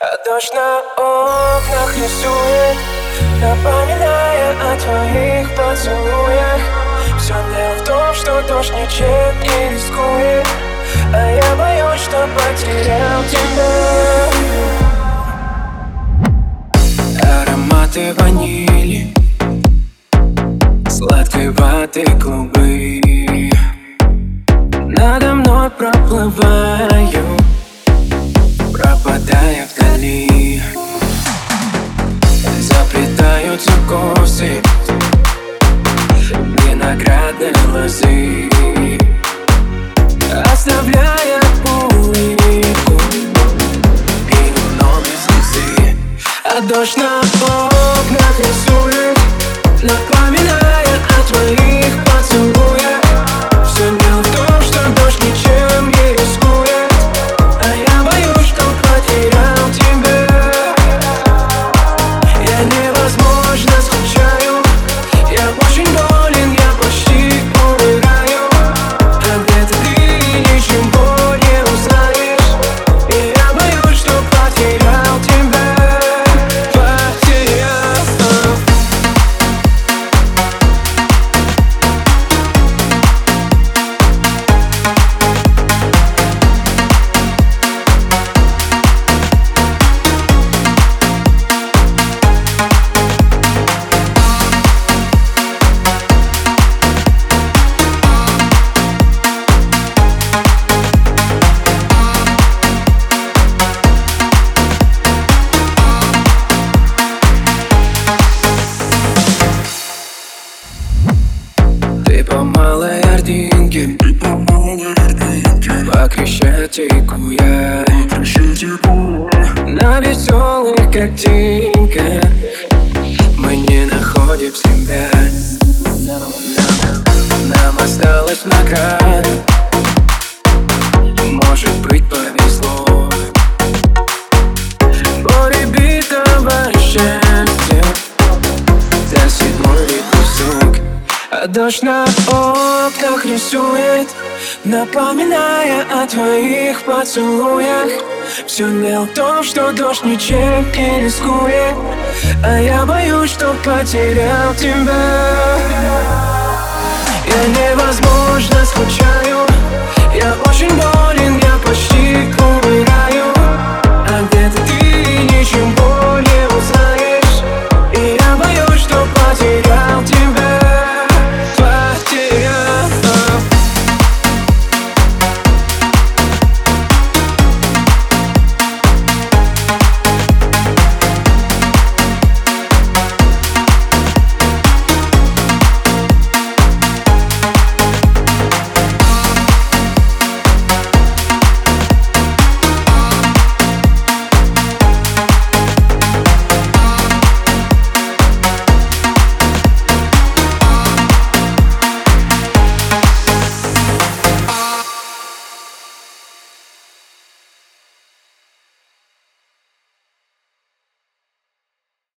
Дождь на окнах рисует Напоминая о твоих поцелуях. Все дело в том, что дождь ничем не рискует А я боюсь, что потерял тебя. Ароматы ванили Сладкой ваты клубы. Надо мной проплываю Заплетаются косы. Виноградной лозы. Оставляя улыбку и немного слезы А дождь на окнах по малой ординке По Крещатику я. На веселых картинках Мы не находим себя дождь на окнах рисует Напоминая о твоих поцелуях. Все дело в том, что дождь ничем не рискует А я боюсь, что потерял тебя. Я невозможно скучаю